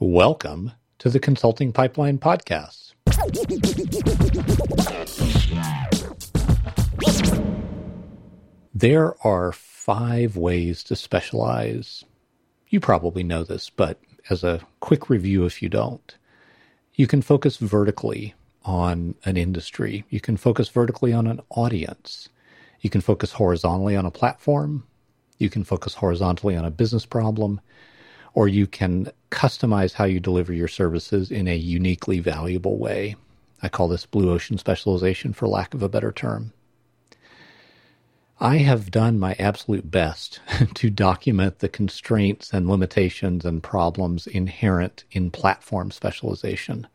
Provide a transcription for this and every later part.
Welcome to the Consulting Pipeline Podcast. There are five ways to specialize. You probably know this, but as a quick review, if you don't, you can focus vertically on an industry, you can focus vertically on an audience, you can focus horizontally on a platform, you can focus horizontally on a business problem, or you can customize how you deliver your services in a uniquely valuable way. I call this blue ocean specialization for lack of a better term. I have done my absolute best to document the constraints and limitations and problems inherent in platform specialization.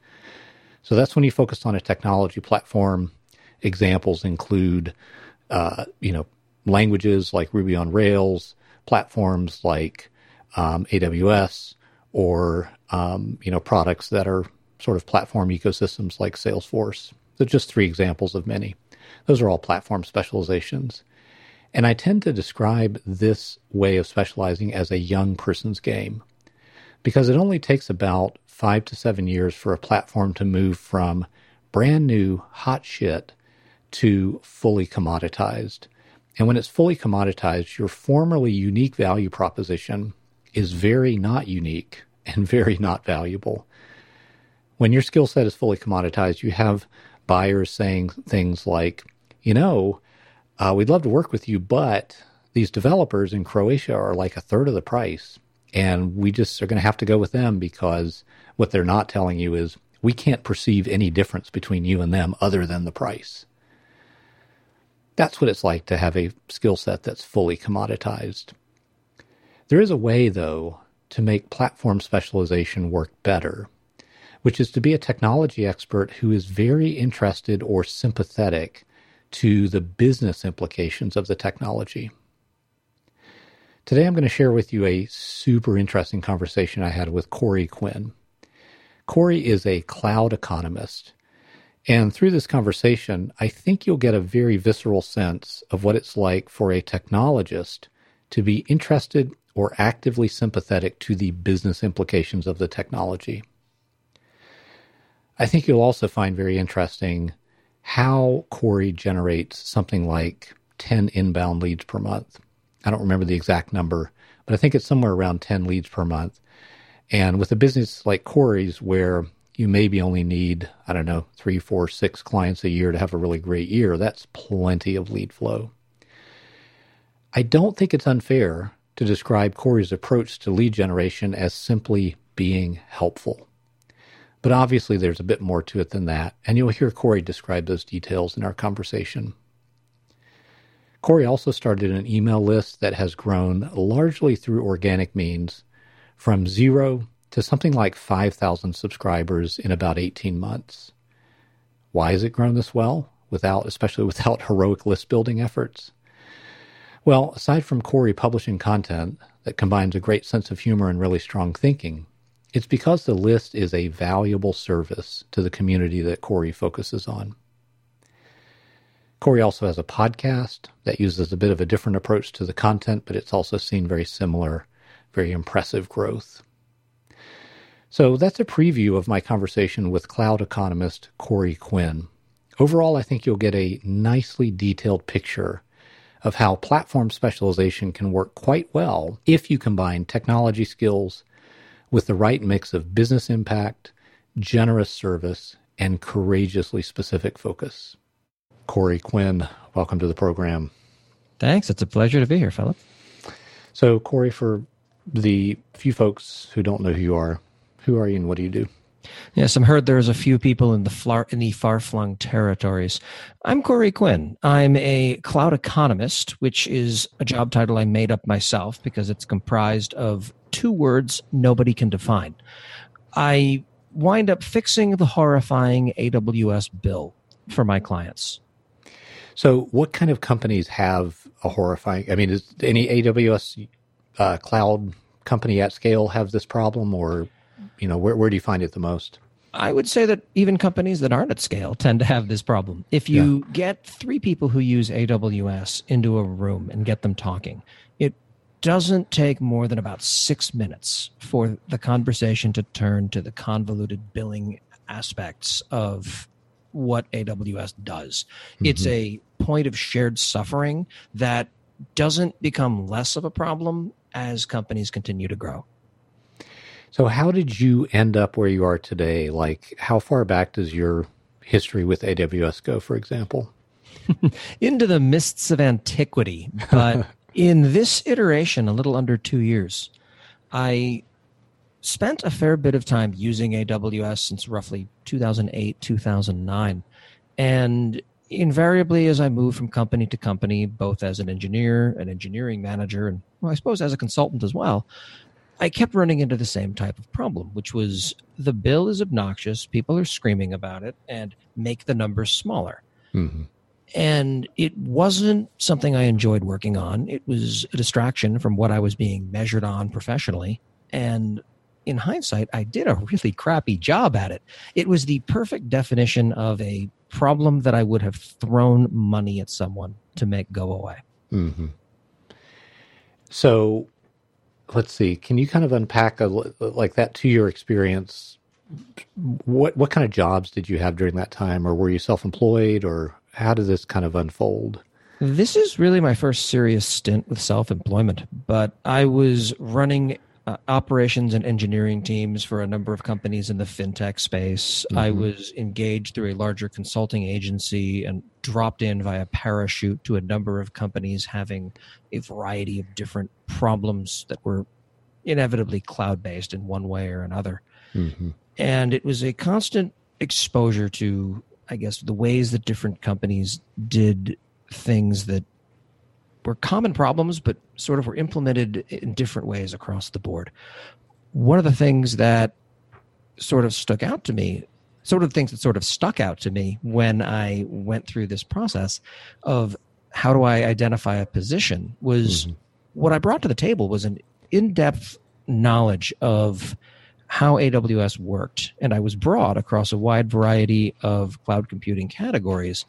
So that's when you focus on a technology platform. Examples include, uh, you know, languages like Ruby on Rails, platforms like um, AWS, or um, you know, products that are sort of platform ecosystems like Salesforce. So just three examples of many. Those are all platform specializations. And I tend to describe this way of specializing as a young person's game because it only takes about five to seven years for a platform to move from brand new hot shit to fully commoditized. And when it's fully commoditized, your formerly unique value proposition is very not unique and very not valuable. When your skill set is fully commoditized, you have buyers saying things like, you know, uh, we'd love to work with you, but these developers in Croatia are like a third of the price. And we just are going to have to go with them because what they're not telling you is we can't perceive any difference between you and them other than the price. That's what it's like to have a skill set that's fully commoditized. There is a way, though, to make platform specialization work better, which is to be a technology expert who is very interested or sympathetic to the business implications of the technology. Today, I'm going to share with you a super interesting conversation I had with Corey Quinn. Corey is a cloud economist. And through this conversation, I think you'll get a very visceral sense of what it's like for a technologist to be interested or actively sympathetic to the business implications of the technology. I think you'll also find very interesting how Corey generates something like 10 inbound leads per month. I don't remember the exact number, but I think it's somewhere around 10 leads per month. And with a business like Corey's, where you maybe only need, I don't know, three, four, six clients a year to have a really great year, that's plenty of lead flow. I don't think it's unfair to describe Corey's approach to lead generation as simply being helpful. But obviously, there's a bit more to it than that, and you'll hear Corey describe those details in our conversation. Corey also started an email list that has grown largely through organic means from zero to something like 5,000 subscribers in about 18 months. Why has it grown this well, without, especially without heroic list building efforts? Well, aside from Corey publishing content that combines a great sense of humor and really strong thinking, it's because the list is a valuable service to the community that Corey focuses on. Corey also has a podcast that uses a bit of a different approach to the content, but it's also seen very similar, very impressive growth. So that's a preview of my conversation with cloud economist Corey Quinn. Overall, I think you'll get a nicely detailed picture of how platform specialization can work quite well if you combine technology skills with the right mix of business impact, generous service, and courageously specific focus. Corey Quinn, welcome to the program. Thanks. It's a pleasure to be here, Philip. So, Corey, for the few folks who don't know who you are, who are you and what do you do? Yes, I'm heard there's a few people in the far, in the far-flung territories. I'm Corey Quinn. I'm a cloud economist, which is a job title I made up myself because it's comprised of two words nobody can define. I wind up fixing the horrifying AWS bill for my clients. So, what kind of companies have a horrifying? I mean, is any AWS uh, cloud company at scale have this problem, or you know, where where do you find it the most? I would say that even companies that aren't at scale tend to have this problem. If you yeah. get three people who use AWS into a room and get them talking, it doesn't take more than about six minutes for the conversation to turn to the convoluted billing aspects of what AWS does. Mm-hmm. It's a point of shared suffering that doesn't become less of a problem as companies continue to grow. So, how did you end up where you are today? Like, how far back does your history with AWS go, for example? Into the mists of antiquity. But in this iteration, a little under two years, I spent a fair bit of time using AWS since roughly 2008, 2009. And invariably, as I move from company to company, both as an engineer, an engineering manager, and well, I suppose as a consultant as well, I kept running into the same type of problem, which was the bill is obnoxious, people are screaming about it, and make the numbers smaller. Mm-hmm. And it wasn't something I enjoyed working on. It was a distraction from what I was being measured on professionally. And in hindsight, I did a really crappy job at it. It was the perfect definition of a problem that I would have thrown money at someone to make go away. Mm-hmm. So let's see. Can you kind of unpack a, like that two year experience? What what kind of jobs did you have during that time, or were you self employed, or how did this kind of unfold? This is really my first serious stint with self employment, but I was running uh, operations and engineering teams for a number of companies in the fintech space. Mm-hmm. I was engaged through a larger consulting agency and dropped in via parachute to a number of companies having a variety of different problems that were inevitably cloud based in one way or another. Mm-hmm. And it was a constant exposure to, I guess, the ways that different companies did things that were common problems, but sort of were implemented in different ways across the board. One of the things that sort of stuck out to me, sort of the things that sort of stuck out to me when I went through this process of how do I identify a position was mm-hmm. what I brought to the table was an in depth knowledge of how AWS worked. And I was broad across a wide variety of cloud computing categories.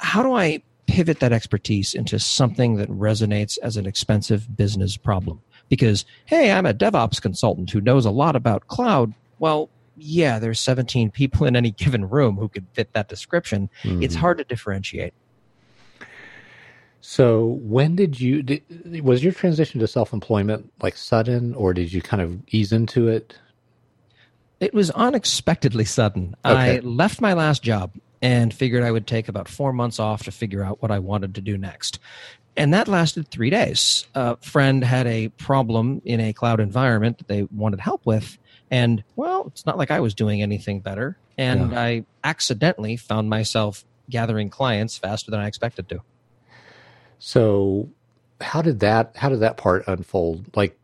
How do I pivot that expertise into something that resonates as an expensive business problem. Because, hey, I'm a DevOps consultant who knows a lot about cloud. Well, yeah, there's 17 people in any given room who could fit that description. Mm-hmm. It's hard to differentiate. So, when did you did, was your transition to self-employment like sudden or did you kind of ease into it? It was unexpectedly sudden. Okay. I left my last job and figured I would take about four months off to figure out what I wanted to do next. And that lasted three days. A friend had a problem in a cloud environment that they wanted help with. And well, it's not like I was doing anything better. And yeah. I accidentally found myself gathering clients faster than I expected to. So, how did that how did that part unfold? Like,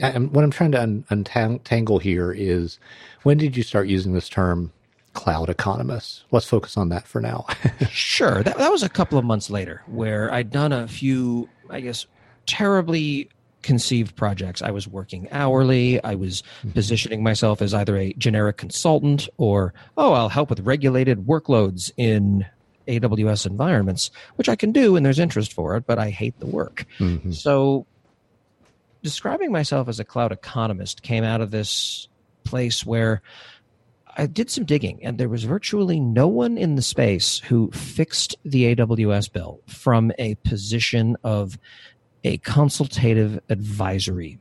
and what I'm trying to un- untangle here is when did you start using this term cloud economists. Let's focus on that for now. sure. That, that was a couple of months later where I'd done a few, I guess, terribly conceived projects. I was working hourly. I was mm-hmm. positioning myself as either a generic consultant or, oh, I'll help with regulated workloads in AWS environments, which I can do and there's interest for it, but I hate the work. Mm-hmm. So describing myself as a cloud economist came out of this place where I did some digging, and there was virtually no one in the space who fixed the AWS bill from a position of a consultative advisory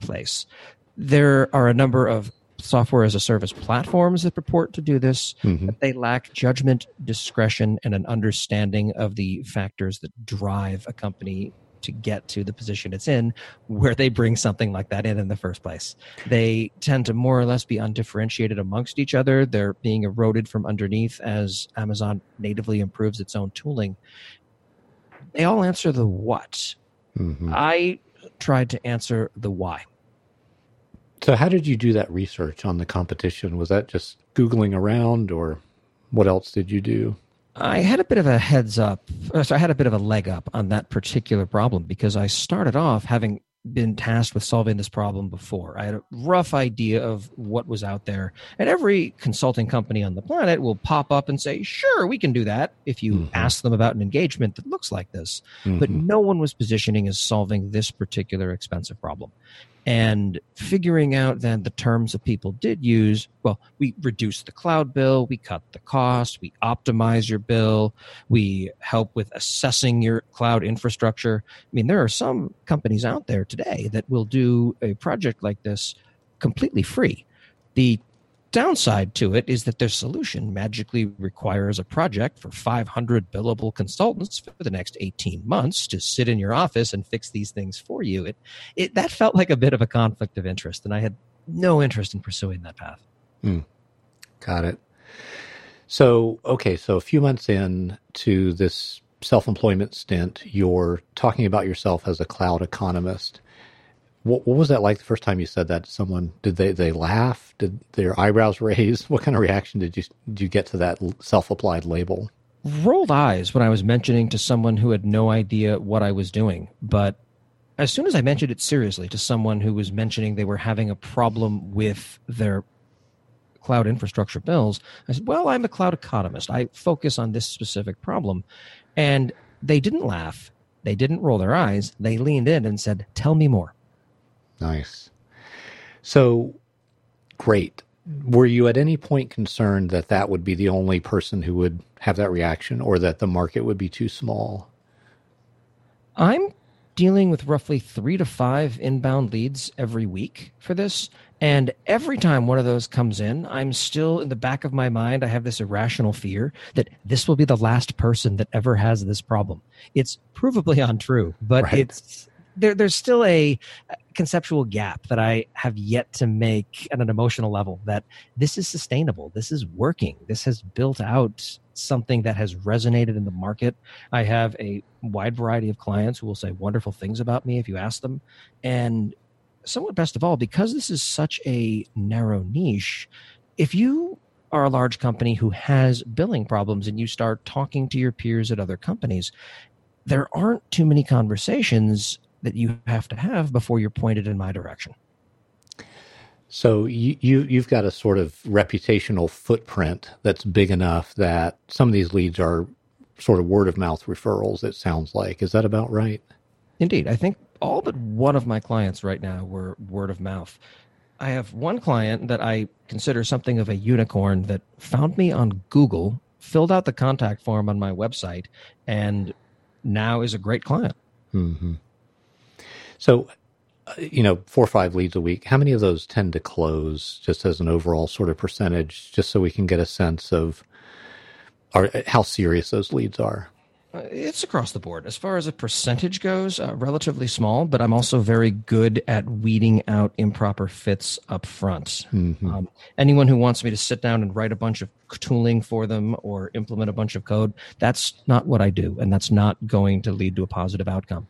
place. There are a number of software as a service platforms that purport to do this, mm-hmm. but they lack judgment, discretion, and an understanding of the factors that drive a company to get to the position it's in where they bring something like that in in the first place. They tend to more or less be undifferentiated amongst each other. They're being eroded from underneath as Amazon natively improves its own tooling. They all answer the what. Mm-hmm. I tried to answer the why. So, how did you do that research on the competition? Was that just Googling around, or what else did you do? I had a bit of a heads up. Uh, so I had a bit of a leg up on that particular problem because I started off having been tasked with solving this problem before. I had a rough idea of what was out there. And every consulting company on the planet will pop up and say, sure, we can do that if you mm-hmm. ask them about an engagement that looks like this. Mm-hmm. But no one was positioning as solving this particular expensive problem and figuring out then the terms that people did use well we reduce the cloud bill we cut the cost we optimize your bill we help with assessing your cloud infrastructure. I mean there are some companies out there today that will do a project like this completely free. The downside to it is that their solution magically requires a project for 500 billable consultants for the next 18 months to sit in your office and fix these things for you. It, it that felt like a bit of a conflict of interest, and I had no interest in pursuing that path. Mm, got it. So, okay, so a few months in to this self-employment stint, you're talking about yourself as a cloud economist. What, what was that like the first time you said that to someone? Did they, they laugh? Did their eyebrows raise? What kind of reaction did you did you get to that self applied label? Rolled eyes when I was mentioning to someone who had no idea what I was doing. But as soon as I mentioned it seriously to someone who was mentioning they were having a problem with their cloud infrastructure bills, I said, Well, I'm a cloud economist. I focus on this specific problem. And they didn't laugh. They didn't roll their eyes. They leaned in and said, Tell me more. Nice. So great. Were you at any point concerned that that would be the only person who would have that reaction or that the market would be too small? I'm dealing with roughly three to five inbound leads every week for this. And every time one of those comes in, I'm still in the back of my mind, I have this irrational fear that this will be the last person that ever has this problem. It's provably untrue, but right. it's there, there's still a uh, conceptual gap that I have yet to make at an emotional level that this is sustainable. This is working. This has built out something that has resonated in the market. I have a wide variety of clients who will say wonderful things about me if you ask them. And somewhat best of all, because this is such a narrow niche, if you are a large company who has billing problems and you start talking to your peers at other companies, there aren't too many conversations that you have to have before you're pointed in my direction. So you, you you've got a sort of reputational footprint that's big enough that some of these leads are sort of word of mouth referrals. It sounds like is that about right? Indeed, I think all but one of my clients right now were word of mouth. I have one client that I consider something of a unicorn that found me on Google, filled out the contact form on my website, and now is a great client. Mm-hmm. So, uh, you know, four or five leads a week. How many of those tend to close, just as an overall sort of percentage, just so we can get a sense of are, how serious those leads are? Uh, it's across the board. As far as a percentage goes, uh, relatively small, but I'm also very good at weeding out improper fits up front. Mm-hmm. Um, anyone who wants me to sit down and write a bunch of tooling for them or implement a bunch of code, that's not what I do, and that's not going to lead to a positive outcome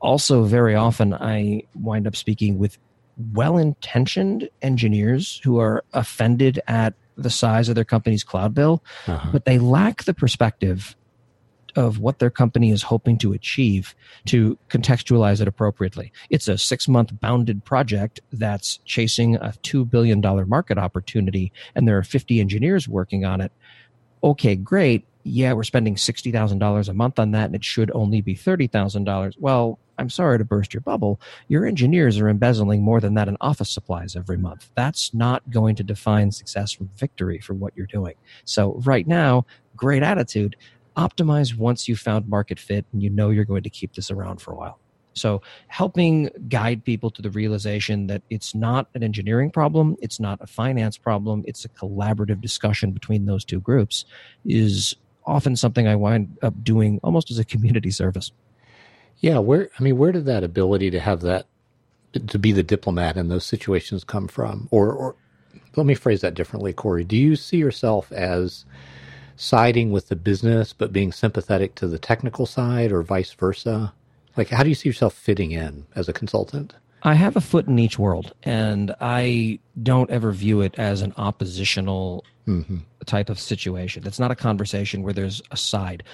also very often I wind up speaking with well intentioned engineers who are offended at the size of their company's cloud bill, uh-huh. but they lack the perspective of what their company is hoping to achieve to contextualize it appropriately. It's a six month bounded project that's chasing a $2 billion market opportunity, and there are 50 engineers working on it. Okay, great. Yeah, we're spending $60,000 a month on that, and it should only be $30,000. Well, I'm sorry to burst your bubble, your engineers are embezzling more than that in office supplies every month. That's not going to define success from victory for what you're doing. So, right now, great attitude. Optimize once you found market fit and you know you're going to keep this around for a while. So, helping guide people to the realization that it's not an engineering problem, it's not a finance problem, it's a collaborative discussion between those two groups is often something I wind up doing almost as a community service. Yeah, where I mean, where did that ability to have that to be the diplomat in those situations come from? Or, or let me phrase that differently, Corey. Do you see yourself as siding with the business but being sympathetic to the technical side, or vice versa? Like, how do you see yourself fitting in as a consultant? I have a foot in each world, and I don't ever view it as an oppositional mm-hmm. type of situation. It's not a conversation where there's a side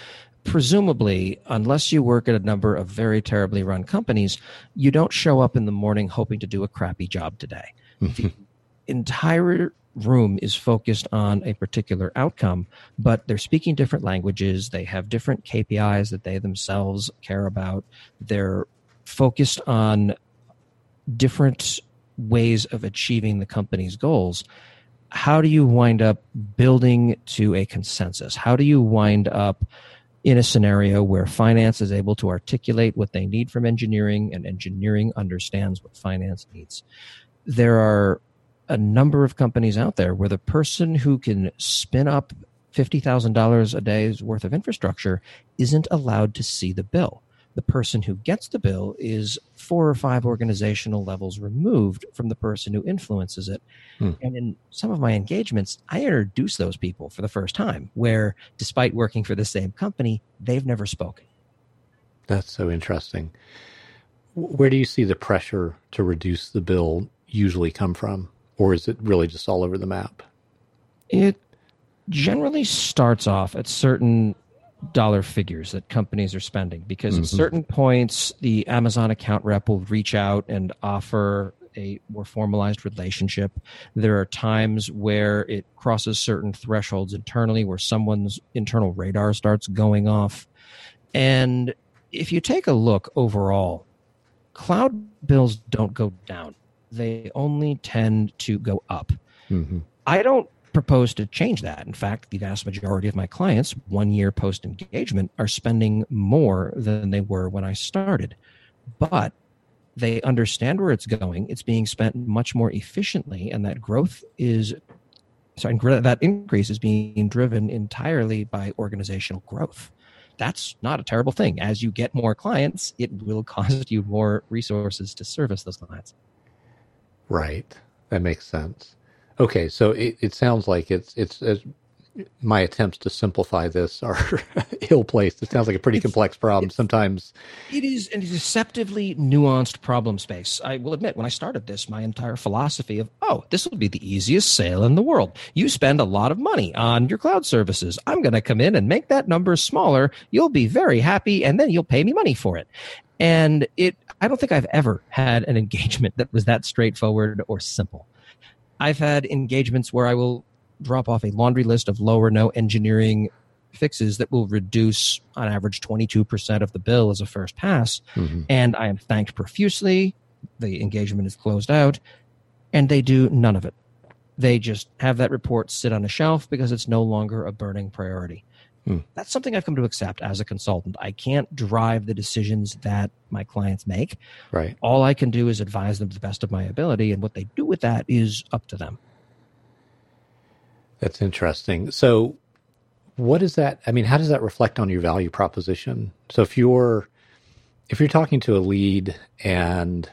presumably, unless you work at a number of very terribly run companies, you don't show up in the morning hoping to do a crappy job today. the entire room is focused on a particular outcome, but they're speaking different languages. They have different KPIs that they themselves care about. They're focused on different ways of achieving the company's goals. How do you wind up building to a consensus? How do you wind up in a scenario where finance is able to articulate what they need from engineering and engineering understands what finance needs? There are a number of companies out there where the person who can spin up $50,000 a day's worth of infrastructure isn't allowed to see the bill. The person who gets the bill is four or five organizational levels removed from the person who influences it. Hmm. And in some of my engagements, I introduce those people for the first time, where despite working for the same company, they've never spoken. That's so interesting. Where do you see the pressure to reduce the bill usually come from? or is it really just all over the map? It generally starts off at certain dollar figures that companies are spending because mm-hmm. at certain points the Amazon account rep will reach out and offer a more formalized relationship. There are times where it crosses certain thresholds internally where someone's internal radar starts going off. And if you take a look overall, cloud bills don't go down they only tend to go up. Mm-hmm. I don't propose to change that. In fact, the vast majority of my clients, one year post engagement, are spending more than they were when I started. But they understand where it's going. It's being spent much more efficiently, and that growth is sorry, that increase is being driven entirely by organizational growth. That's not a terrible thing. As you get more clients, it will cost you more resources to service those clients. Right. That makes sense. Okay, so it, it sounds like it's, it's it's my attempts to simplify this are ill placed. It sounds like a pretty it's, complex problem. Sometimes it is a deceptively nuanced problem space. I will admit, when I started this, my entire philosophy of, oh, this will be the easiest sale in the world. You spend a lot of money on your cloud services. I'm going to come in and make that number smaller. You'll be very happy, and then you'll pay me money for it. And it, I don't think I've ever had an engagement that was that straightforward or simple. I've had engagements where I will drop off a laundry list of low or no engineering fixes that will reduce on average 22% of the bill as a first pass. Mm-hmm. And I am thanked profusely. The engagement is closed out and they do none of it. They just have that report sit on a shelf because it's no longer a burning priority. Hmm. That's something I've come to accept as a consultant. I can't drive the decisions that my clients make. Right. All I can do is advise them to the best of my ability, and what they do with that is up to them. That's interesting. So, what is that? I mean, how does that reflect on your value proposition? So, if you're if you're talking to a lead and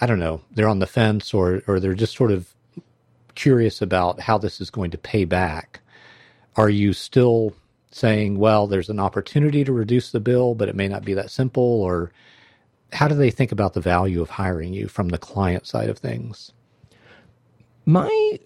I don't know, they're on the fence or or they're just sort of curious about how this is going to pay back are you still saying, well, there's an opportunity to reduce the bill, but it may not be that simple? Or how do they think about the value of hiring you from the client side of things? My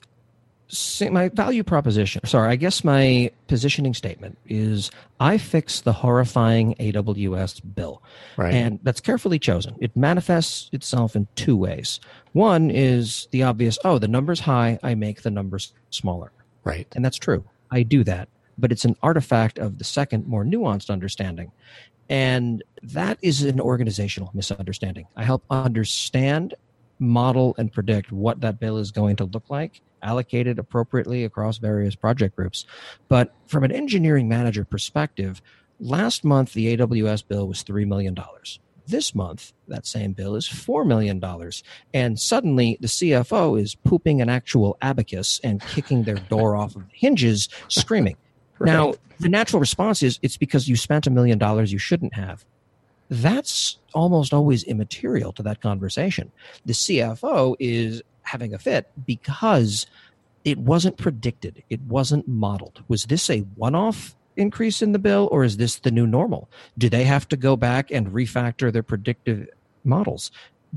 my value proposition, sorry, I guess my positioning statement is I fix the horrifying AWS bill. Right. And that's carefully chosen. It manifests itself in two ways. One is the obvious, oh, the number's high, I make the numbers smaller. Right. And that's true. I do that. But it's an artifact of the second, more nuanced understanding. And that is an organizational misunderstanding. I help understand, model, and predict what that bill is going to look like, allocated appropriately across various project groups. But from an engineering manager perspective, last month the AWS bill was $3 million. This month, that same bill is $4 million. And suddenly the CFO is pooping an actual abacus and kicking their door off of the hinges, screaming. right. Now, the natural response is it's because you spent a million dollars you shouldn't have. That's almost always immaterial to that conversation. The CFO is having a fit because it wasn't predicted, it wasn't modeled. Was this a one off increase in the bill, or is this the new normal? Do they have to go back and refactor their predictive models?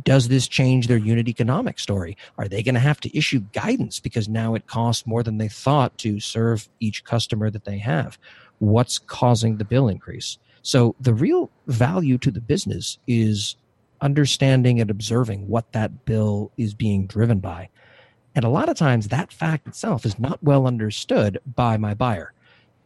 Does this change their unit economic story? Are they going to have to issue guidance because now it costs more than they thought to serve each customer that they have? what's causing the bill increase. So the real value to the business is understanding and observing what that bill is being driven by. And a lot of times that fact itself is not well understood by my buyer.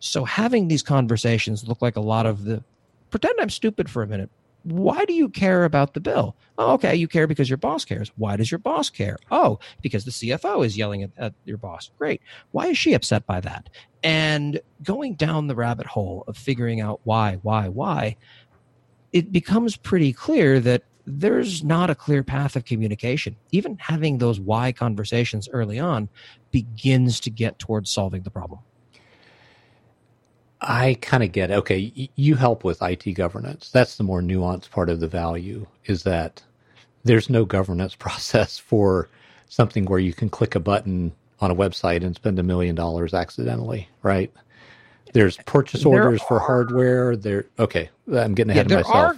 So having these conversations look like a lot of the pretend I'm stupid for a minute. Why do you care about the bill? Oh, okay, you care because your boss cares. Why does your boss care? Oh, because the CFO is yelling at, at your boss. Great. Why is she upset by that? And going down the rabbit hole of figuring out why, why, why, it becomes pretty clear that there's not a clear path of communication. Even having those why conversations early on begins to get towards solving the problem. I kind of get it. Okay, y- you help with IT governance. That's the more nuanced part of the value is that there's no governance process for something where you can click a button on a website and spend a million dollars accidentally, right? There's purchase there orders are, for hardware. There, okay, I'm getting ahead yeah, of myself. Are,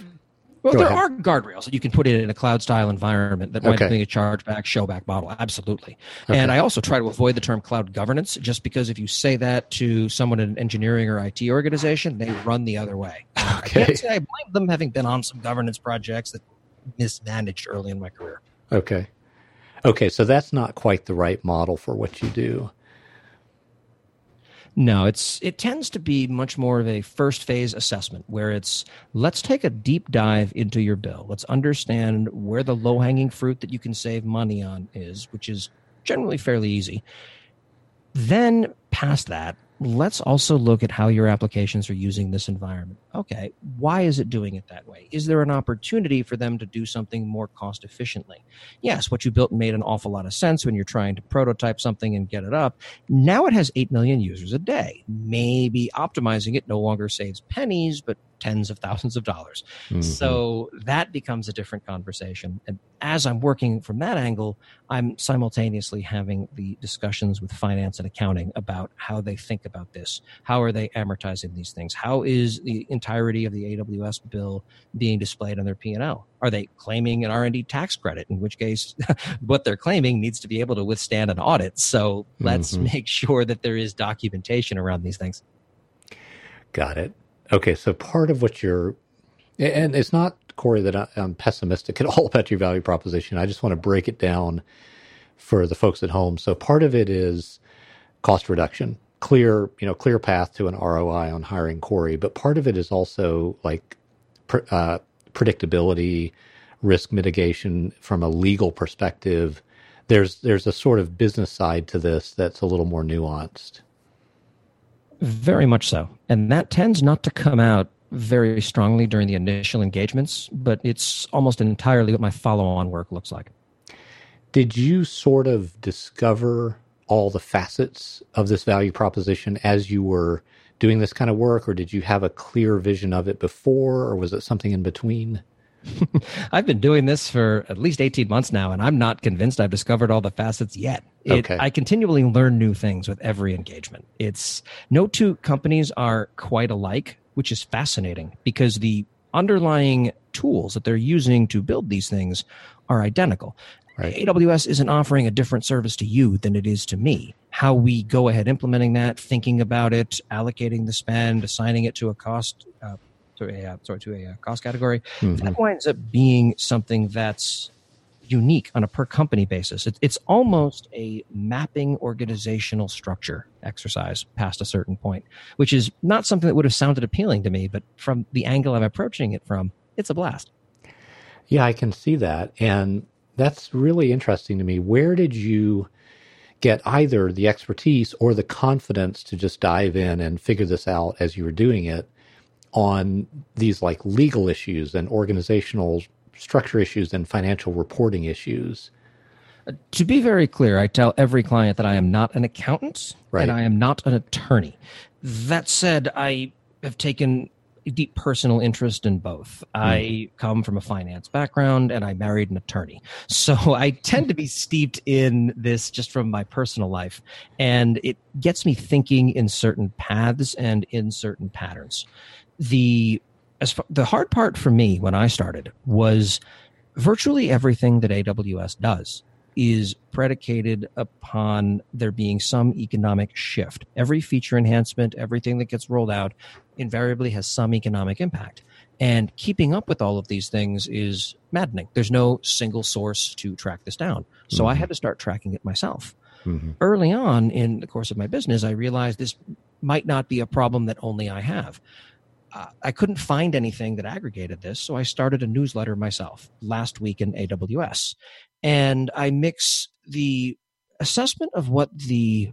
well, Go there ahead. are guardrails that you can put in in a cloud style environment that might okay. be a chargeback, showback model. Absolutely. Okay. And I also try to avoid the term cloud governance just because if you say that to someone in an engineering or IT organization, they run the other way. Okay. I can't say I blame them having been on some governance projects that mismanaged early in my career. Okay. Okay. So that's not quite the right model for what you do. No, it's it tends to be much more of a first phase assessment where it's let's take a deep dive into your bill. Let's understand where the low hanging fruit that you can save money on is, which is generally fairly easy. Then past that, let's also look at how your applications are using this environment. Okay, why is it doing it that way? Is there an opportunity for them to do something more cost efficiently? Yes, what you built made an awful lot of sense when you're trying to prototype something and get it up. Now it has 8 million users a day. Maybe optimizing it no longer saves pennies, but tens of thousands of dollars. Mm-hmm. So that becomes a different conversation. And as I'm working from that angle, I'm simultaneously having the discussions with finance and accounting about how they think about this. How are they amortizing these things? How is the entirety of the AWS bill being displayed on their P&L? Are they claiming an R&D tax credit? In which case, what they're claiming needs to be able to withstand an audit. So let's mm-hmm. make sure that there is documentation around these things. Got it. Okay, so part of what you're, and it's not Corey that I'm pessimistic at all about your value proposition. I just want to break it down for the folks at home. So part of it is cost reduction, clear, you know, clear path to an ROI on hiring Corey. But part of it is also like uh, predictability, risk mitigation from a legal perspective. There's there's a sort of business side to this that's a little more nuanced. Very much so. And that tends not to come out very strongly during the initial engagements, but it's almost entirely what my follow on work looks like. Did you sort of discover all the facets of this value proposition as you were doing this kind of work, or did you have a clear vision of it before, or was it something in between? I've been doing this for at least 18 months now, and I'm not convinced I've discovered all the facets yet. It, okay. I continually learn new things with every engagement. It's no two companies are quite alike, which is fascinating because the underlying tools that they're using to build these things are identical. Right. AWS isn't offering a different service to you than it is to me. How we go ahead implementing that, thinking about it, allocating the spend, assigning it to a cost uh, to a sorry to a cost category, mm-hmm. that winds up being something that's unique on a per company basis. It, it's almost a mapping organizational structure exercise past a certain point, which is not something that would have sounded appealing to me, but from the angle I'm approaching it from, it's a blast. Yeah, I can see that. And that's really interesting to me. Where did you get either the expertise or the confidence to just dive in and figure this out as you were doing it? On these like legal issues and organizational structure issues and financial reporting issues. To be very clear, I tell every client that I am not an accountant right. and I am not an attorney. That said, I have taken a deep personal interest in both. Mm. I come from a finance background and I married an attorney. So I tend to be steeped in this just from my personal life. And it gets me thinking in certain paths and in certain patterns the as far, the hard part for me when I started was virtually everything that AWS does is predicated upon there being some economic shift. Every feature enhancement, everything that gets rolled out, invariably has some economic impact. And keeping up with all of these things is maddening. There's no single source to track this down. So mm-hmm. I had to start tracking it myself. Mm-hmm. Early on in the course of my business, I realized this might not be a problem that only I have. Uh, I couldn't find anything that aggregated this, so I started a newsletter myself last week in AWS. And I mix the assessment of what the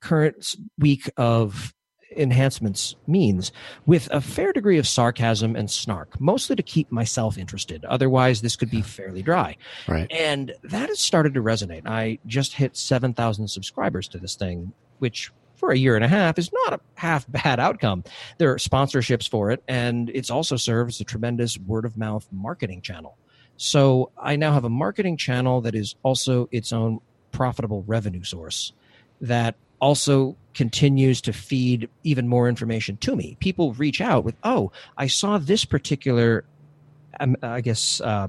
current week of enhancements means with a fair degree of sarcasm and snark, mostly to keep myself interested. Otherwise, this could be fairly dry. Right. And that has started to resonate. I just hit 7,000 subscribers to this thing, which for a year and a half is not a half bad outcome. There are sponsorships for it, and it's also serves a tremendous word of mouth marketing channel. So I now have a marketing channel that is also its own profitable revenue source that also continues to feed even more information to me. People reach out with, "Oh, I saw this particular, um, I guess, uh,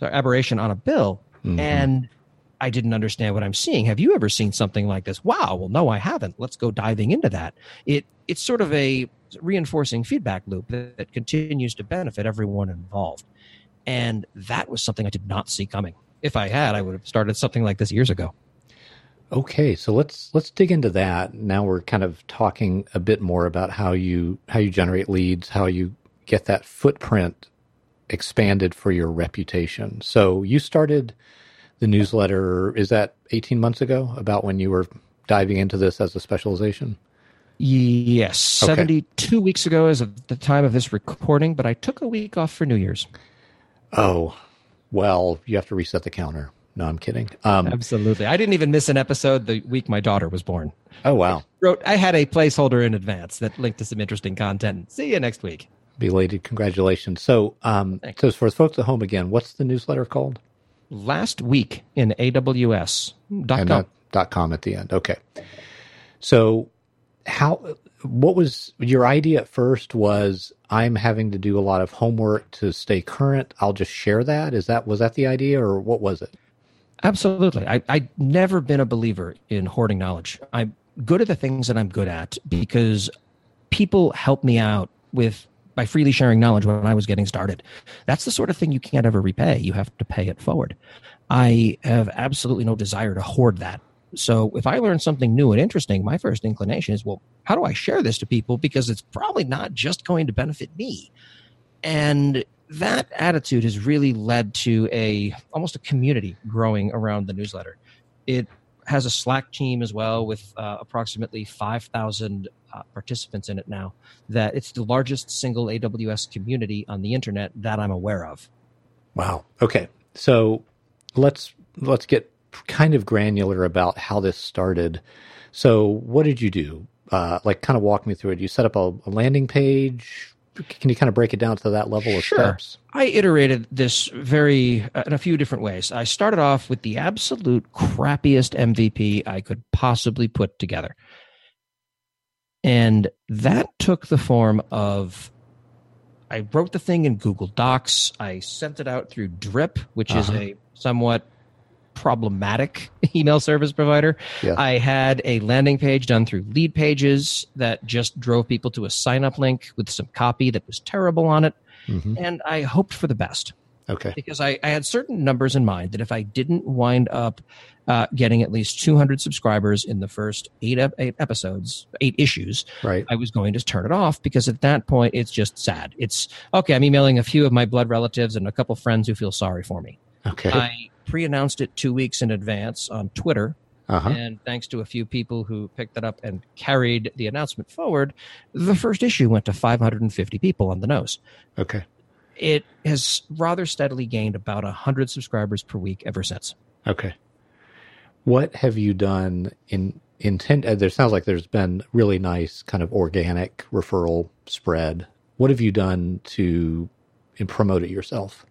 aberration on a bill, mm-hmm. and I didn't understand what I'm seeing. Have you ever seen something like this? Wow. Well, no, I haven't. Let's go diving into that. It it's sort of a reinforcing feedback loop that, that continues to benefit everyone involved, and that was something I did not see coming. If I had, I would have started something like this years ago. Okay, so let's let's dig into that. Now we're kind of talking a bit more about how you how you generate leads, how you get that footprint expanded for your reputation. So you started the newsletter is that 18 months ago about when you were diving into this as a specialization? Yes, okay. 72 weeks ago is of the time of this recording, but I took a week off for New Year's. Oh, well, you have to reset the counter. No, I'm kidding. Um, Absolutely. I didn't even miss an episode the week my daughter was born. Oh, wow. I wrote, I had a placeholder in advance that linked to some interesting content. See you next week. Belated congratulations. So, um, so for folks at home again, what's the newsletter called? Last week in AWS. Dot com. dot com at the end. Okay. So, how, what was your idea at first was I'm having to do a lot of homework to stay current. I'll just share that. Is that, was that the idea or what was it? Absolutely. I, I've never been a believer in hoarding knowledge. I'm good at the things that I'm good at because people help me out with by freely sharing knowledge when I was getting started. That's the sort of thing you can't ever repay. You have to pay it forward. I have absolutely no desire to hoard that. So if I learn something new and interesting, my first inclination is, well, how do I share this to people? Because it's probably not just going to benefit me. And that attitude has really led to a almost a community growing around the newsletter. It has a Slack team as well with uh, approximately 5,000 uh, participants in it now. That it's the largest single AWS community on the internet that I'm aware of. Wow. Okay. So let's let's get kind of granular about how this started. So what did you do? Uh, like, kind of walk me through it. You set up a, a landing page can you kind of break it down to that level of sure. steps? I iterated this very uh, in a few different ways. I started off with the absolute crappiest MVP I could possibly put together. And that took the form of I wrote the thing in Google Docs. I sent it out through Drip, which uh-huh. is a somewhat problematic email service provider. Yeah. I had a landing page done through Leadpages that just drove people to a sign up link with some copy that was terrible on it. Mm-hmm. And I hoped for the best. Okay. Because I, I, had certain numbers in mind that if I didn't wind up uh, getting at least 200 subscribers in the first eight, ep- eight episodes, eight issues, right. I was going to turn it off because at that point it's just sad. It's okay. I'm emailing a few of my blood relatives and a couple friends who feel sorry for me. Okay. I pre-announced it two weeks in advance on Twitter. Uh-huh. And thanks to a few people who picked it up and carried the announcement forward, the first issue went to 550 people on the nose. Okay. It has rather steadily gained about 100 subscribers per week ever since. Okay. What have you done in intent? Uh, there sounds like there's been really nice kind of organic referral spread. What have you done to promote it yourself?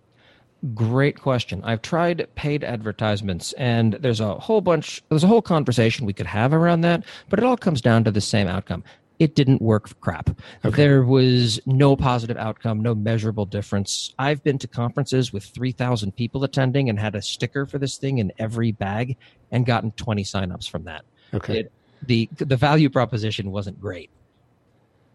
Great question. I've tried paid advertisements, and there's a whole bunch, there's a whole conversation we could have around that, but it all comes down to the same outcome. it didn't work for crap. Okay. There was no positive outcome, no measurable difference. I've been to conferences with 3,000 people attending and had a sticker for this thing in every bag and gotten 20 signups from that. Okay. It, the the value proposition wasn't great.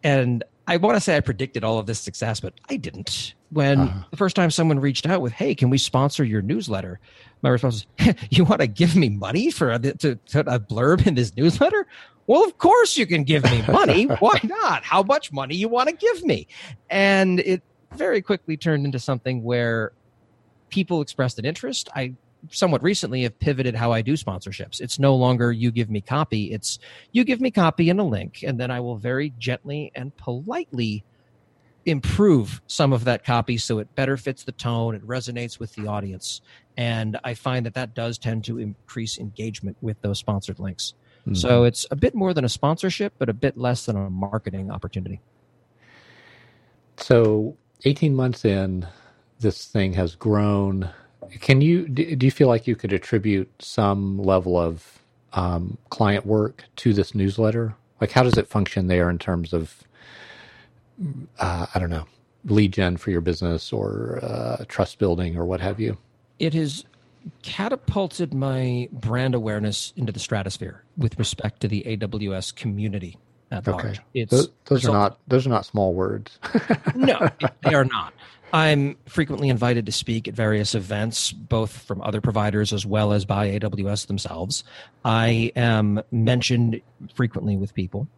And I want to say I predicted all of this success, but I didn't. When Uh-huh. the first time someone reached out with, "Hey, can we sponsor your newsletter?" My response was, "You want to give me money for a, to, to a blurb in this newsletter?" Well, of course you can give me money. Why not? How much money you want to give me? And it very quickly turned into something where people expressed an interest. I somewhat recently have pivoted how I do sponsorships. It's no longer you give me copy, it's you give me copy and a link, and then I will very gently and politely improve some of that copy so it better fits the tone, it resonates with the audience. And I find that that does tend to increase engagement with those sponsored links. Mhm. So it's a bit more than a sponsorship, but a bit less than a marketing opportunity. So, 18 months in, this thing has grown. Can you do you feel like you could attribute some level of um, client work to this newsletter? Like, how does it function there in terms of, uh, I don't know, lead gen for your business or uh, trust building or what have you? It has catapulted my brand awareness into the stratosphere with respect to the AWS community at Okay. large. It's Those, those are not those are not small words. no, they are not. I'm frequently invited to speak at various events, both from other providers as well as by AWS themselves. I am mentioned frequently with people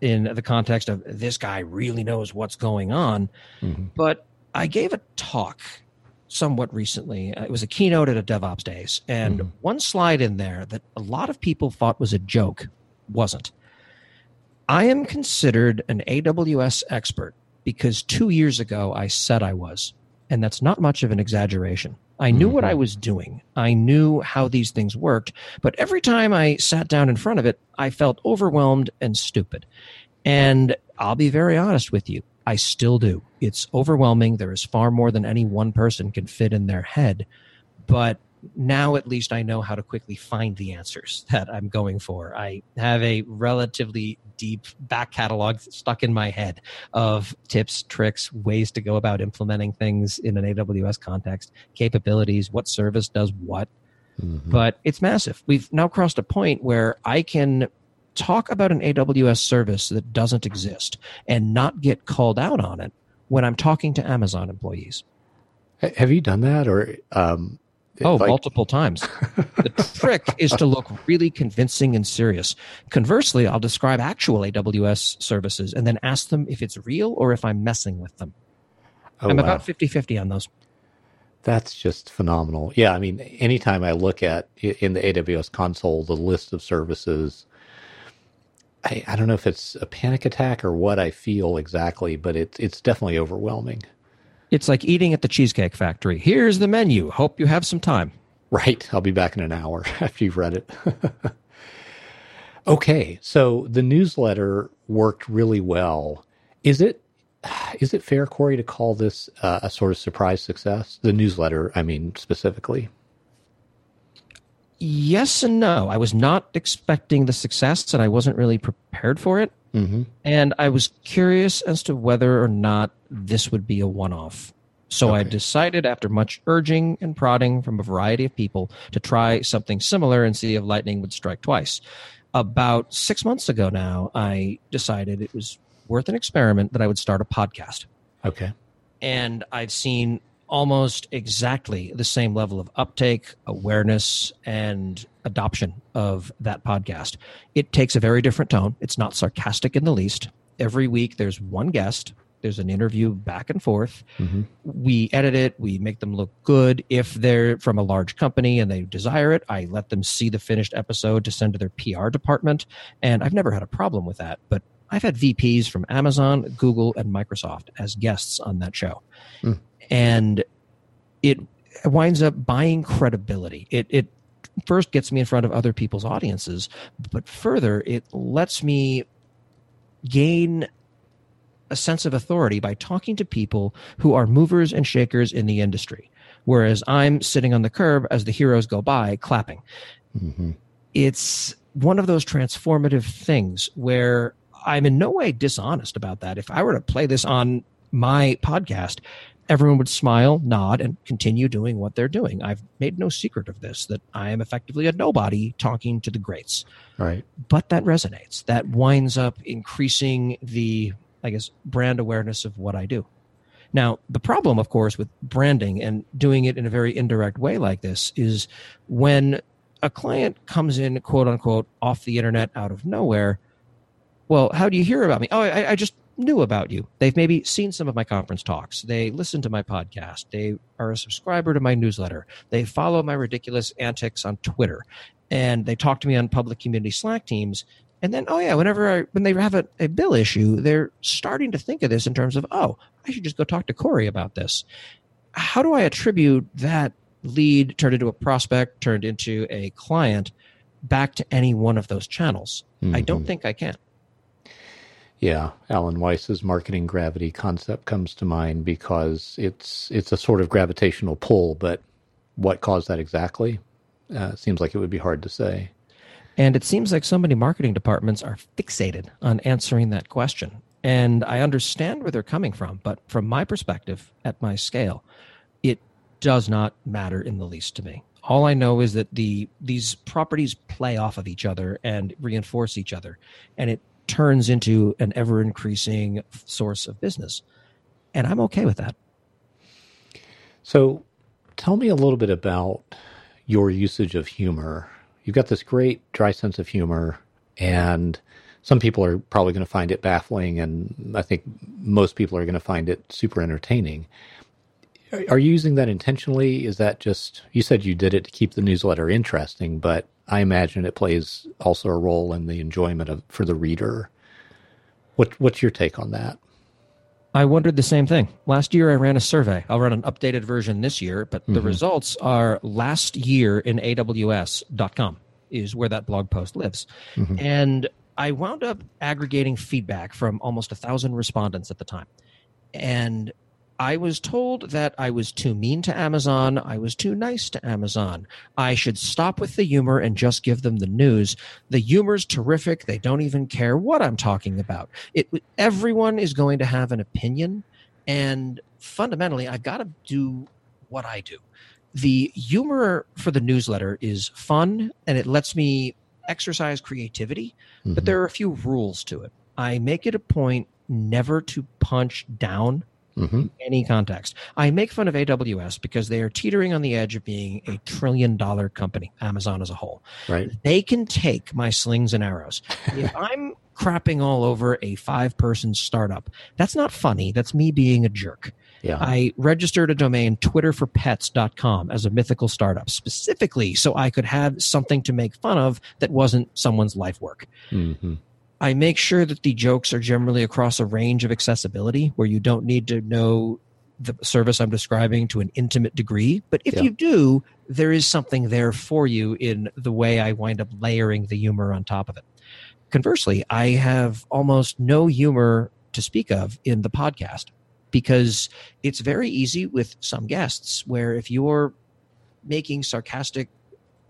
in the context of this guy really knows what's going on. Mhm. But I gave a talk somewhat recently. It was a keynote at a DevOps Days, and Mhm. one slide in there that a lot of people thought was a joke wasn't. I am considered an AWS expert because two years ago I said I was, and that's not much of an exaggeration. I knew what Mhm. I was doing. I knew how these things worked, but every time I sat down in front of it, I felt overwhelmed and stupid. And I'll be very honest with you, I still do. It's overwhelming. There is far more than any one person can fit in their head. But now at least I know how to quickly find the answers that I'm going for. I have a relatively deep back catalog stuck in my head of tips, tricks, ways to go about implementing things in an AWS context, capabilities, what service does what Mhm. but it's massive. We've now crossed a point where I can talk about an AWS service that doesn't exist and not get called out on it when I'm talking to Amazon employees. Have you done that or? Um, Oh, like- multiple times. the trick is to look really convincing and serious. Conversely, I'll describe actual AWS services and then ask them if it's real or if I'm messing with them. oh, I'm wow. about 50 50 on those. That's just phenomenal. Yeah, I mean, anytime I look at in the AWS console the list of services, I, I don't know if it's a panic attack or what I feel exactly, but it's it's definitely overwhelming. It's like eating at the Cheesecake Factory. Here's the menu. Hope you have some time. Right, I'll be back in an hour after you've read it. okay, so the newsletter worked really well. Is it is it fair, Corey, to call this uh, a sort of surprise success? The newsletter, I mean, specifically. Yes and no. I was not expecting the success and I wasn't really prepared for it. Mm-hmm. And I was curious as to whether or not this would be a one off. So I decided, after much urging and prodding from a variety of people, to try something similar and see if lightning would strike twice. About six months ago now, I decided it was worth an experiment that I would start a podcast Okay. and I've seen almost exactly the same level of uptake, awareness, and adoption of that podcast. It takes a very different tone. It's not sarcastic in the least. Every week, there's one guest. There's an interview back and forth. Mm-hmm. We edit it. We make them look good. If they're from a large company and they desire it, I let them see the finished episode to send to their PR department. And I've never had a problem with that. But I've had VPs from Amazon, Google, and Microsoft as guests on that show. Hmm. And it winds up buying credibility. It, it first gets me in front of other people's audiences, but further, it lets me gain a sense of authority by talking to people who are movers and shakers in the industry. Whereas I'm sitting on the curb as the heroes go by clapping Mm-hmm. it's one of those transformative things where I'm in no way dishonest about that. If I were to play this on my podcast, everyone would smile, nod, and continue doing what they're doing. I've made no secret of this, that I am effectively a nobody talking to the greats. Right. But that resonates. That winds up increasing the, I guess, brand awareness of what I do. Now, the problem, of course, with branding and doing it in a very indirect way like this is when a client comes in, quote unquote, off the internet out of nowhere. Well, how do you hear about me? Oh, I, I just knew about you. They've maybe seen some of my conference talks. They listen to my podcast. They are a subscriber to my newsletter. They follow my ridiculous antics on Twitter. And they talk to me on public community Slack teams. And then, oh yeah, whenever I when they have a, a bill issue, they're starting to think of this in terms of, oh, I should just go talk to Corey about this. How do I attribute that lead turned into a prospect, turned into a client back to any one of those channels? Mm-hmm. I don't think I can. Yeah, Alan Weiss's marketing gravity concept comes to mind because it's it's a sort of gravitational pull, but what caused that exactly? Uh, seems like it would be hard to say. And it seems like so many marketing departments are fixated on answering that question. And I understand where they're coming from, but from my perspective, at my scale, it does not matter in the least to me. All I know is that the these properties play off of each other and reinforce each other, and it turns into an ever increasing source of business. And I'm okay with that. So tell me a little bit about your usage of humor. You've got this great dry sense of humor, and some people are probably going to find it baffling, and I think most people are going to find it super entertaining. Are you using that intentionally? Is that just, you said you did it to keep the newsletter interesting, but I imagine it plays also a role in the enjoyment of for the reader. What what's your take on that? I wondered the same thing. Last year I ran a survey. I'll run an updated version this year, but the mm-hmm. results are last year in AWS.com is where that blog post lives. Mm-hmm. And I wound up aggregating feedback from almost a thousand respondents at the time. And I was told that I was too mean to Amazon. I was too nice to Amazon. I should stop with the humor and just give them the news. The humor's terrific. They don't even care what I'm talking about. It, everyone is going to have an opinion. And fundamentally, I've got to do what I do. The humor for the newsletter is fun and it lets me exercise creativity, mm-hmm. but there are a few rules to it. I make it a point never to punch down mm-hmm. any context. I make fun of AWS because they are teetering on the edge of being a trillion dollar company, Amazon as a whole. Right. They can take my slings and arrows. if I'm crapping all over a five person startup, that's not funny. That's me being a jerk. Yeah. I registered a domain twitterforpets.com as a mythical startup specifically so I could have something to make fun of that wasn't someone's life work. Mm-hmm. I make sure that the jokes are generally across a range of accessibility where you don't need to know the service I'm describing to an intimate degree. But if yeah. you do, there is something there for you in the way I wind up layering the humor on top of it. Conversely, I have almost no humor to speak of in the podcast because it's very easy with some guests where if you're making sarcastic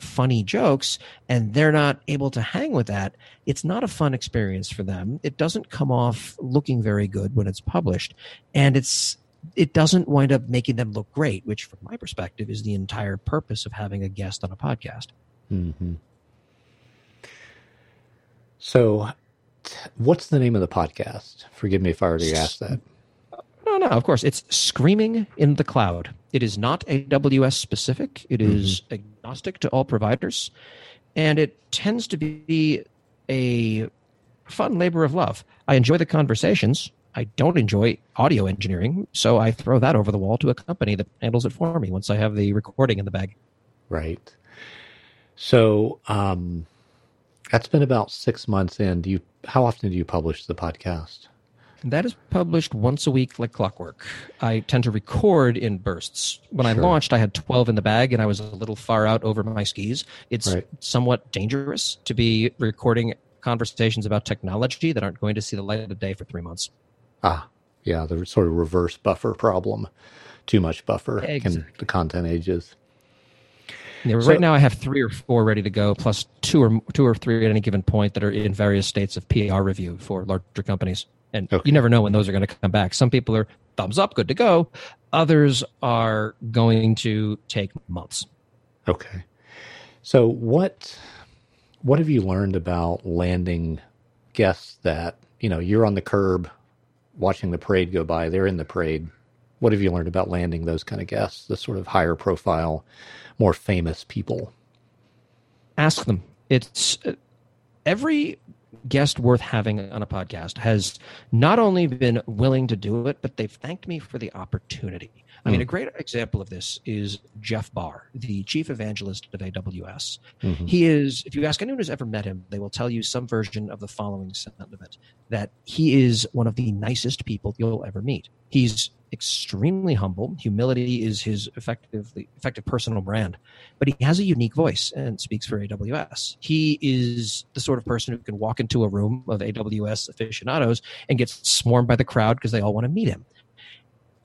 funny jokes and they're not able to hang with that, it's not a fun experience for them. It doesn't come off looking very good when it's published. And it's it doesn't wind up making them look great, which from my perspective is the entire purpose of having a guest on a podcast. Mm-hmm. So, what's the name of the podcast? Forgive me if I already asked that. No, no, of course. It's Screaming in the Cloud. It is not AWS specific, It is mm-hmm. agnostic to all providers. And it tends to be a fun labor of love. I enjoy the conversations. I don't enjoy audio engineering, so I throw that over the wall to a company that handles it for me once I have the recording in the bag. Right. So um, that's been about six months in. Do you? How often do you publish the podcast? That is published once a week like clockwork. I tend to record in bursts. When sure. I launched, I had 12 in the bag and I was a little far out over my skis. It's right. somewhat dangerous to be recording conversations about technology that aren't going to see the light of the day for three months. Ah, yeah, the sort of reverse buffer problem. Too much buffer exactly. can the content ages. Yeah, right so, now I have three or four ready to go, plus two or two or three at any given point that are in various states of PR review for larger companies. And okay. you never know when those are going to come back. Some people are thumbs up, good to go. Others are going to take months. Okay. So what what have you learned about landing guests that, you know, you're on the curb watching the parade go by, they're in the parade. What have you learned about landing those kind of guests, the sort of higher profile, more famous people? Ask them. It's uh, every guest worth having on a podcast has not only been willing to do it, but they've thanked me for the opportunity. I mean, hmm. a great example of this is Jeff Barr, the chief evangelist of AWS. Mm-hmm. He is, if you ask anyone who's ever met him, they will tell you some version of the following sentiment that he is one of the nicest people you'll ever meet. He's extremely humble. Humility is his effective, effective personal brand, but he has a unique voice and speaks for AWS. He is the sort of person who can walk into a room of AWS aficionados and gets swarmed by the crowd because they all want to meet him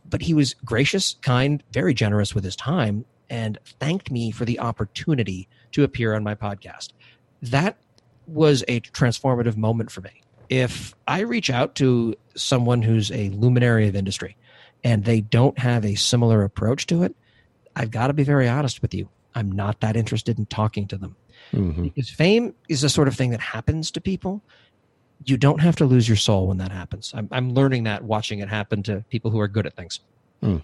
but he was gracious, kind, very generous with his time, and thanked me for the opportunity to appear on my podcast. That was a transformative moment for me. If I reach out to someone who's a luminary of industry and they don't have a similar approach to it, I've got to be very honest with you. I'm not that interested in talking to them. Mm-hmm. Because fame is the sort of thing that happens to people you don't have to lose your soul when that happens. I'm, I'm learning that watching it happen to people who are good at things. Mm.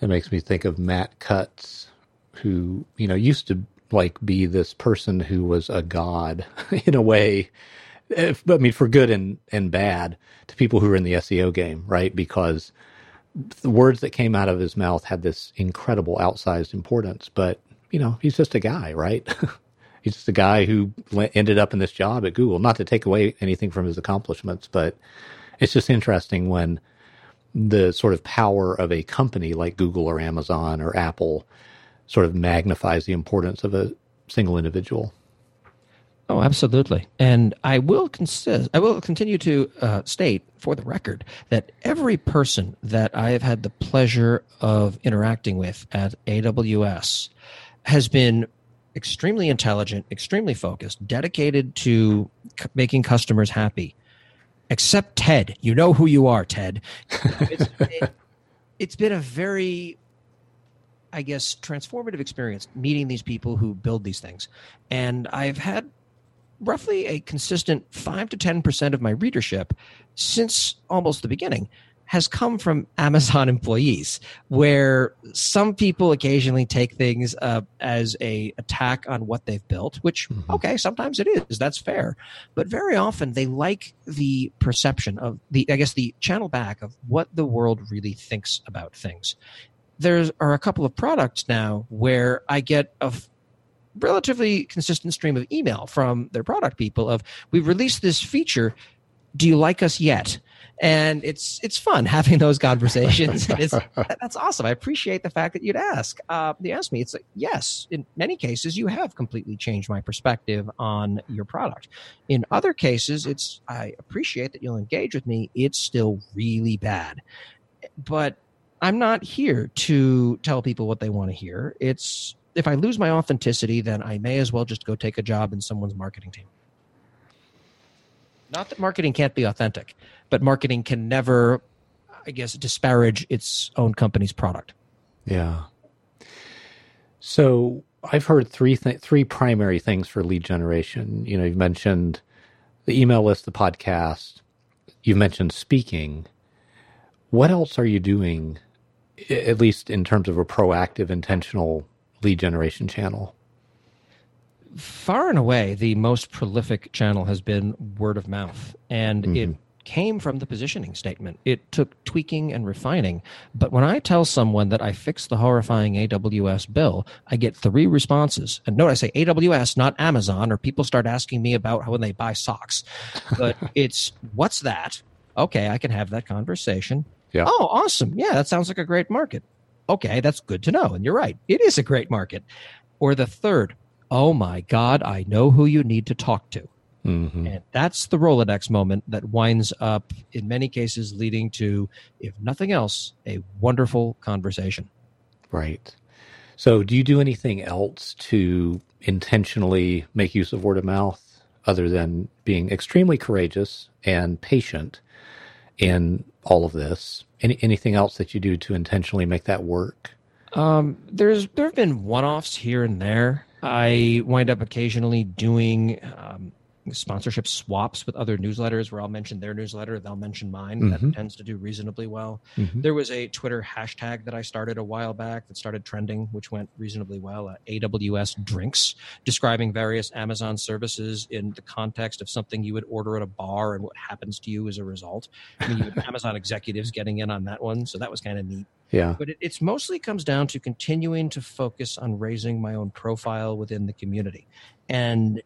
That makes me think of Matt Cutts, who, you know, used to like be this person who was a god in a way. If, I mean, for good and, and bad to people who are in the SEO game, right? Because the words that came out of his mouth had this incredible outsized importance, but you know, he's just a guy, right? he's just a guy who ended up in this job at Google. Not to take away anything from his accomplishments, but it's just interesting when the sort of power of a company like Google or Amazon or Apple sort of magnifies the importance of a single individual. Oh, absolutely. And I will consist, I will continue to uh, state for the record that every person that I have had the pleasure of interacting with at AWS has been extremely intelligent, extremely focused, dedicated to c- making customers happy. Except Ted. You know who you are, Ted. It's, it, it's been a very, I guess, transformative experience meeting these people who build these things. And I've had roughly a consistent 5 to 10% of my readership since almost the beginning has come from Amazon employees, where some people occasionally take things uh, as a attack on what they've built, which mm-hmm. okay, sometimes it is. That's fair, but very often they like the perception of the, I guess, the channel back of what the world really thinks about things. There are a couple of products now where I get a relatively consistent stream of email from their product people of we've released this feature do you like us yet and it's it's fun having those conversations. it's that's awesome. I appreciate the fact that you'd ask. Uh, you asked me. It's like yes, in many cases you have completely changed my perspective on your product. In other cases, it's I appreciate that you'll engage with me. It's still really bad, but I'm not here to tell people what they want to hear. It's if I lose my authenticity, then I may as well just go take a job in someone's marketing team. Not that marketing can't be authentic, but marketing can never, I guess, disparage its own company's product. Yeah. So I've heard three th- three primary things for lead generation. You know, you've mentioned the email list, the podcast. You've mentioned speaking. What else are you doing, at least in terms of a proactive, intentional lead generation channel? Far and away the most prolific channel has been word of mouth. And mm-hmm. it came from the positioning statement. It took tweaking and refining. But when i tell someone that i fixed the horrifying aws bill i get three responses. And note i say aws not amazon or people start asking me about how when they buy socks. But it's what's that? Okay i can have that conversation. Yeah. oh awesome. Yeah that sounds like a great market. Okay that's good to know and you're right. It is a great market. Or the third oh my God, I know who you need to talk to. Mm-hmm. And that's the Rolodex moment that winds up, in many cases, leading to, if nothing else, a wonderful conversation. Right. So, do you do anything else to intentionally make use of word of mouth other than being extremely courageous and patient in all of this? Any, anything else that you do to intentionally make that work? Um, there's there have been one-offs here and there. I wind up occasionally doing um, sponsorship swaps with other newsletters where I'll mention their newsletter, they'll mention mine. Mm-hmm. That tends to do reasonably well. Mm-hmm. There was a Twitter hashtag that I started a while back that started trending, which went reasonably well. Uh, AWS drinks, describing various Amazon services in the context of something you would order at a bar and what happens to you as a result. I mean, Amazon executives getting in on that one, so that was kind of neat. Yeah. But it, it's mostly comes down to continuing to focus on raising my own profile within the community. And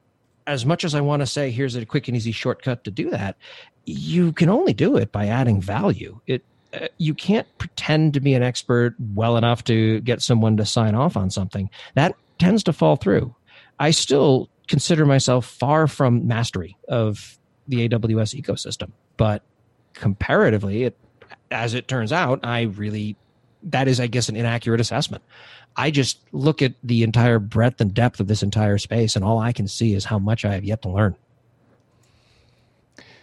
as much as I want to say, here's a quick and easy shortcut to do that, you can only do it by adding value. It uh, you can't pretend to be an expert well enough to get someone to sign off on something. That tends to fall through. I still consider myself far from mastery of the AWS ecosystem, but comparatively, it as it turns out, I really that is, I guess, an inaccurate assessment. I just look at the entire breadth and depth of this entire space, and all I can see is how much I have yet to learn.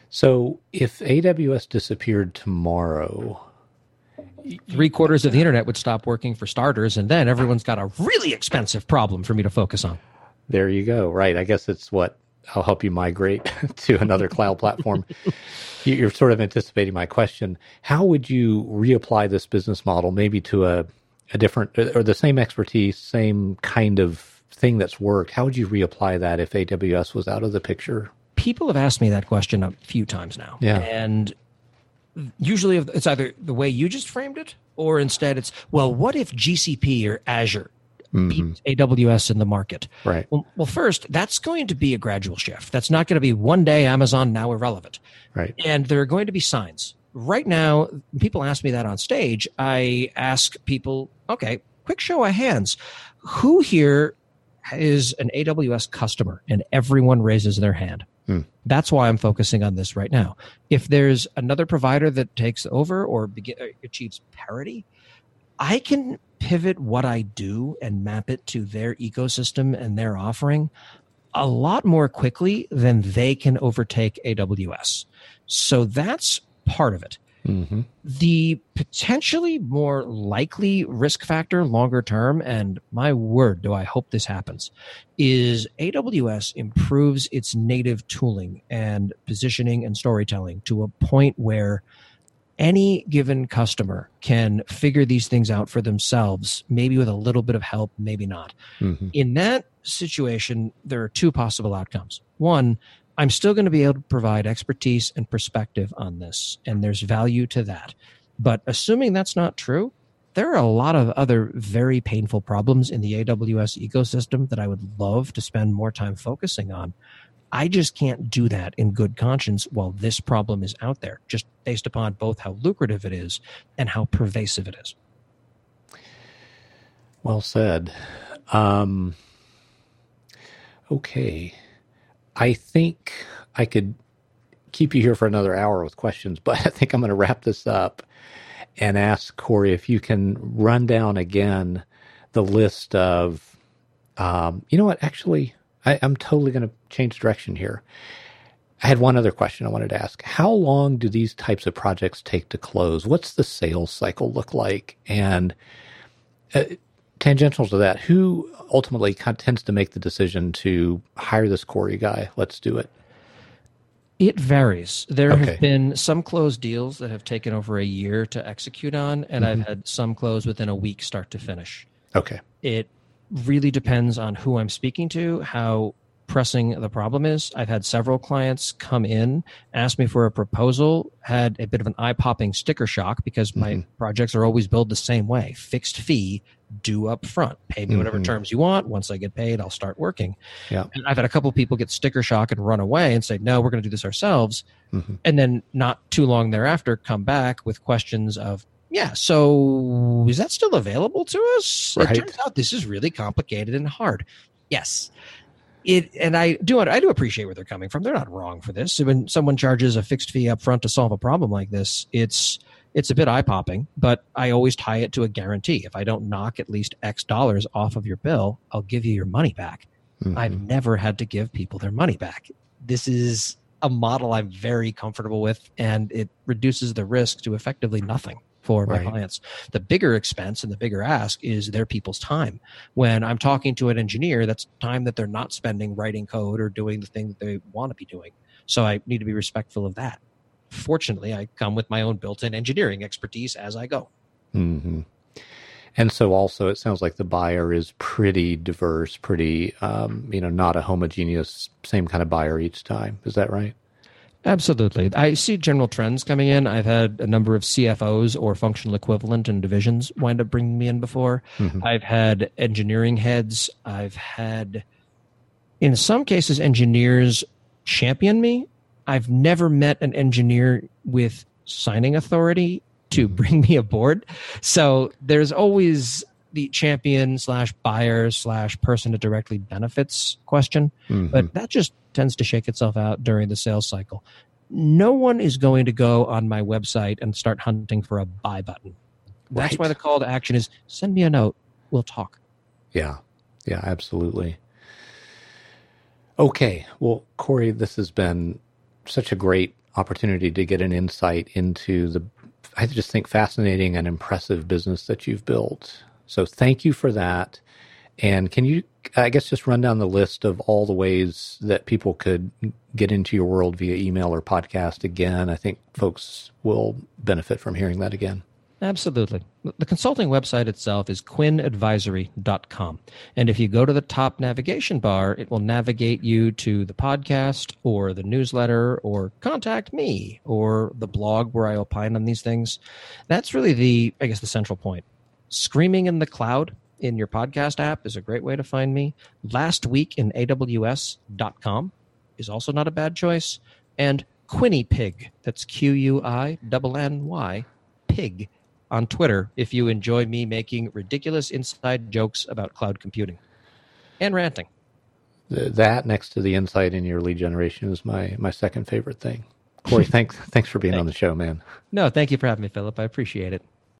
So, if AWS disappeared tomorrow, three quarters of the internet would stop working for starters, and then everyone's got a really expensive problem for me to focus on. There you go. Right. I guess it's what I'll help you migrate to another cloud platform. You're sort of anticipating my question. How would you reapply this business model maybe to a a different or the same expertise, same kind of thing that's worked, how would you reapply that if AWS was out of the picture? People have asked me that question a few times now. Yeah. And usually it's either the way you just framed it or instead it's, well, what if GCP or Azure mm-hmm. AWS in the market? Right. Well, well, first, that's going to be a gradual shift. That's not going to be one day Amazon now irrelevant. Right. And there are going to be signs right now, people ask me that on stage. I ask people, okay, quick show of hands. Who here is an AWS customer? And everyone raises their hand. Hmm. That's why I'm focusing on this right now. If there's another provider that takes over or begin, uh, achieves parity, I can pivot what I do and map it to their ecosystem and their offering a lot more quickly than they can overtake AWS. So that's part of it. Mm-hmm. The potentially more likely risk factor longer term, and my word, do I hope this happens, is AWS improves its native tooling and positioning and storytelling to a point where any given customer can figure these things out for themselves, maybe with a little bit of help, maybe not. Mm-hmm. In that situation, there are two possible outcomes. One, I'm still going to be able to provide expertise and perspective on this, and there's value to that. But assuming that's not true, there are a lot of other very painful problems in the AWS ecosystem that I would love to spend more time focusing on. I just can't do that in good conscience while this problem is out there, just based upon both how lucrative it is and how pervasive it is. Well said. Um, okay. I think I could keep you here for another hour with questions, but I think I'm going to wrap this up and ask Corey if you can run down again the list of, um, you know what? Actually, I, I'm totally going to change direction here. I had one other question I wanted to ask. How long do these types of projects take to close? What's the sales cycle look like? And uh, tangential to that, who ultimately tends to make the decision to hire this Corey guy? Let's do it. It varies. There okay. have been some closed deals that have taken over a year to execute on, and mm-hmm. I've had some close within a week start to finish. Okay. It really depends on who I'm speaking to, how pressing the problem is. I've had several clients come in, ask me for a proposal, had a bit of an eye popping sticker shock because my mm-hmm. projects are always billed the same way fixed fee, due up front. Pay me whatever mm-hmm. terms you want. Once I get paid, I'll start working. Yeah. And I've had a couple people get sticker shock and run away and say, no, we're going to do this ourselves. Mm-hmm. And then not too long thereafter, come back with questions of, yeah, so is that still available to us? Right. It turns out this is really complicated and hard. Yes it and I do I do appreciate where they're coming from. They're not wrong for this. When someone charges a fixed fee up front to solve a problem like this, it's it's a bit eye popping, but I always tie it to a guarantee. If I don't knock at least X dollars off of your bill, I'll give you your money back. Mm-hmm. I've never had to give people their money back. This is a model I'm very comfortable with, and it reduces the risk to effectively nothing for my right. clients. The bigger expense and the bigger ask is their people's time. When I'm talking to an engineer, that's time that they're not spending writing code or doing the thing that they want to be doing. So I need to be respectful of that. Fortunately, I come with my own built in engineering expertise as I go. Mm-hmm. And so, also, it sounds like the buyer is pretty diverse, pretty, um, you know, not a homogeneous, same kind of buyer each time. Is that right? Absolutely. I see general trends coming in. I've had a number of CFOs or functional equivalent and divisions wind up bringing me in before. Mm-hmm. I've had engineering heads. I've had, in some cases, engineers champion me. I've never met an engineer with signing authority to mm-hmm. bring me aboard. So there's always the champion slash buyer slash person that directly benefits question, mm-hmm. but that just tends to shake itself out during the sales cycle. No one is going to go on my website and start hunting for a buy button. That's right. why the call to action is send me a note. We'll talk. Yeah. Yeah, absolutely. Okay. Well, Corey, this has been such a great opportunity to get an insight into the, I just think, fascinating and impressive business that you've built. So thank you for that. And can you, I guess, just run down the list of all the ways that people could get into your world via email or podcast again? I think folks will benefit from hearing that again. Absolutely. The consulting website itself is quinnadvisory.com. And if you go to the top navigation bar, it will navigate you to the podcast or the newsletter or contact me or the blog where I opine on these things. That's really the, I guess, the central point. Screaming in the Cloud in your podcast app is a great way to find me. Last week in AWS.com is also not a bad choice. And Quinny Pig, that's Q U I N N Y, Pig on Twitter if you enjoy me making ridiculous inside jokes about cloud computing and ranting. That next to the insight in your lead generation is my my second favorite thing. Corey, thanks thanks for being thanks. on the show, man. No, thank you for having me, Philip. I appreciate it.